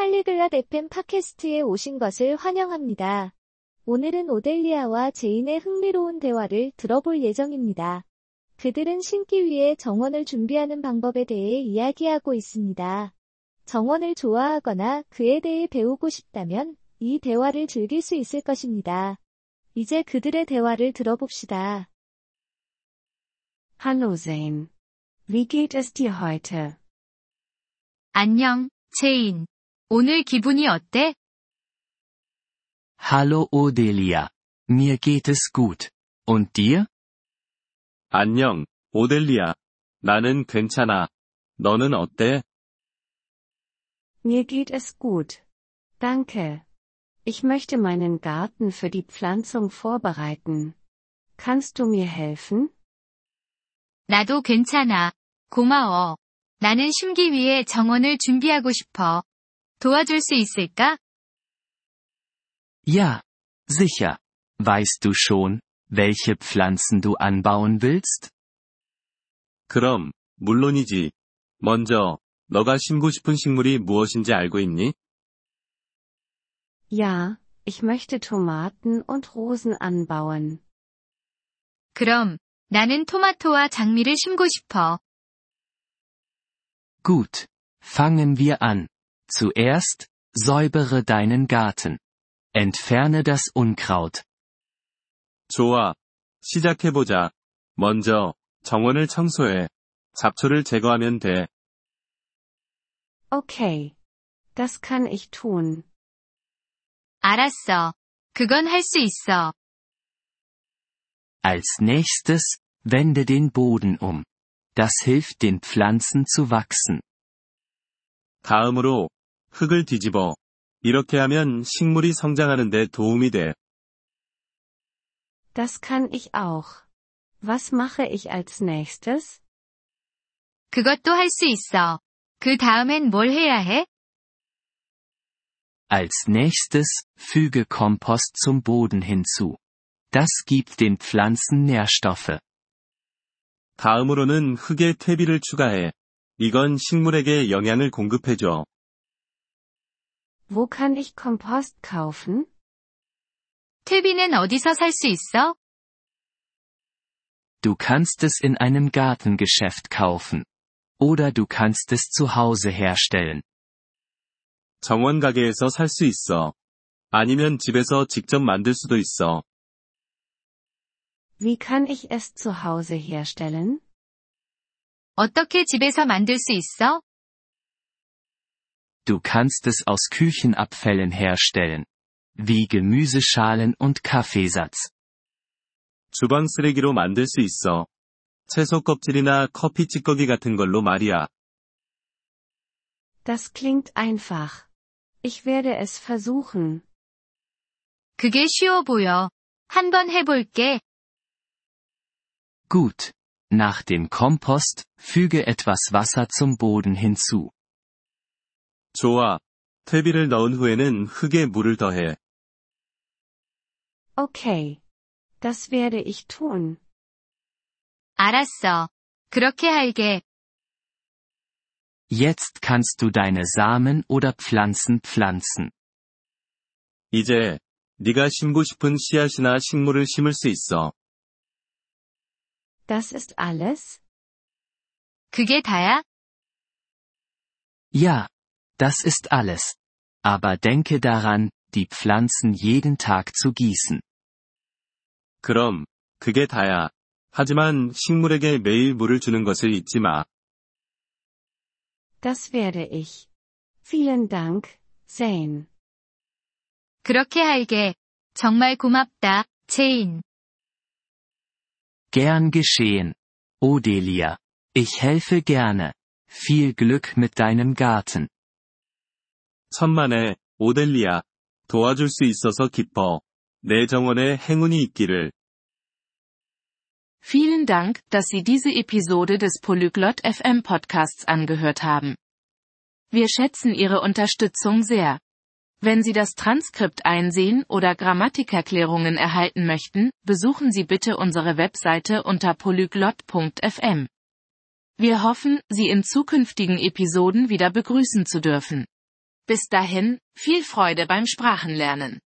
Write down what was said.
팔리글랏 FM 팟캐스트에 오신 것을 환영합니다. 오늘은 오델리아와 제인의 흥미로운 대화를 들어볼 예정입니다. 그들은 신기 위해 정원을 준비하는 방법에 대해 이야기하고 있습니다. 정원을 좋아하거나 그에 대해 배우고 싶다면 이 대화를 즐길 수 있을 것입니다. 이제 그들의 대화를 들어봅시다. Hallo Zane. Wie geht es dir heute? 안녕, 제인. 오늘 기분이 어때? Hallo Odelia. Mir geht es gut. Und dir? 안녕, 오델리아. 나는 괜찮아. 너는 어때? Mir geht es gut. Danke. Ich möchte meinen Garten für die Pflanzung vorbereiten. Kannst du mir helfen? 나도 괜찮아. 고마워. 나는 심기 위해 정원을 준비하고 싶어. 도와줄 수 있을까? Ja. Sicher. Weißt du schon, welche Pflanzen du anbauen willst? 그럼, 물론이지. 먼저, 너가 심고 싶은 식물이 무엇인지 알고 있니? Ja, ich möchte Tomaten und Rosen anbauen. 그럼, 나는 토마토와 장미를 심고 싶어. Gut. Fangen wir an. Zuerst, säubere deinen Garten. Entferne das Unkraut. 좋아. 시작해보자. 먼저, 정원을 청소해. 잡초를 제거하면 돼. Okay. Das kann ich tun. 알았어. 그건 할 수 있어. Als nächstes, wende den Boden um. Das hilft den Pflanzen zu wachsen. 다음으로, 흙을 뒤집어. 이렇게 하면 식물이 성장하는 데 도움이 돼. Das kann ich auch. Was mache ich als nächstes? 그것도 할 수 있어. 그 다음엔 뭘 해야 해? Als nächstes, füge Kompost zum Boden hinzu. Das gibt den Pflanzen Nährstoffe. 다음으로는 흙에 퇴비를 추가해. 이건 식물에게 영양을 공급해줘. Wo kann ich Kompost kaufen? 퇴비는 어디서 살 수 있어? Du kannst es in einem Gartengeschäft kaufen. Oder du kannst es zu Hause herstellen. 정원 가게에서 살 수 있어. 아니면 집에서 직접 만들 수도 있어. Wie kann ich es zu Hause herstellen? 어떻게 집에서 만들 수 있어? Du kannst es aus Küchenabfällen herstellen. Wie Gemüseschalen und Kaffeesatz. 주방 쓰레기로 만들 수 있어. 채소 껍질이나 커피 찌꺼기 같은 걸로 말이야. Das klingt einfach. Ich werde es versuchen. 그게 쉬워 보여. 한번 해볼게. Gut. Nach dem Kompost, füge etwas Wasser zum Boden hinzu. 좋아. 퇴비를 넣은 후에는 흙에 물을 더해. Okay. Das werde ich tun. 알았어. 그렇게 할게. Jetzt kannst du deine Samen oder Pflanzen pflanzen. 이제, 네가 심고 싶은 씨앗이나 식물을 심을 수 있어. Das ist alles? 그게 다야? Ja. Das ist alles. Aber denke daran, die Pflanzen jeden Tag zu gießen. 그럼, 그게 다야. 하지만 식물에게 매일 물을 주는 것을 잊지 마. Das werde ich. Vielen Dank, Zane. 그렇게 할게. 정말 고맙다, 제인. Gern geschehen. Odelia. Ich helfe gerne. Viel Glück mit deinem Garten. 천만에, 오델리아. 도와줄 수 있어서 기뻐. 내 정원에 행운이 있기를. Vielen Dank, dass Sie diese Episode des Polyglot FM Podcasts angehört haben. Wir schätzen Ihre Unterstützung sehr. Wenn Sie das Transkript einsehen oder Grammatikerklärungen erhalten möchten, besuchen Sie bitte unsere Webseite unter polyglot.fm. Wir hoffen, Sie in zukünftigen Episoden wieder begrüßen zu dürfen. Bis dahin, viel Freude beim Sprachenlernen.